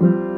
you.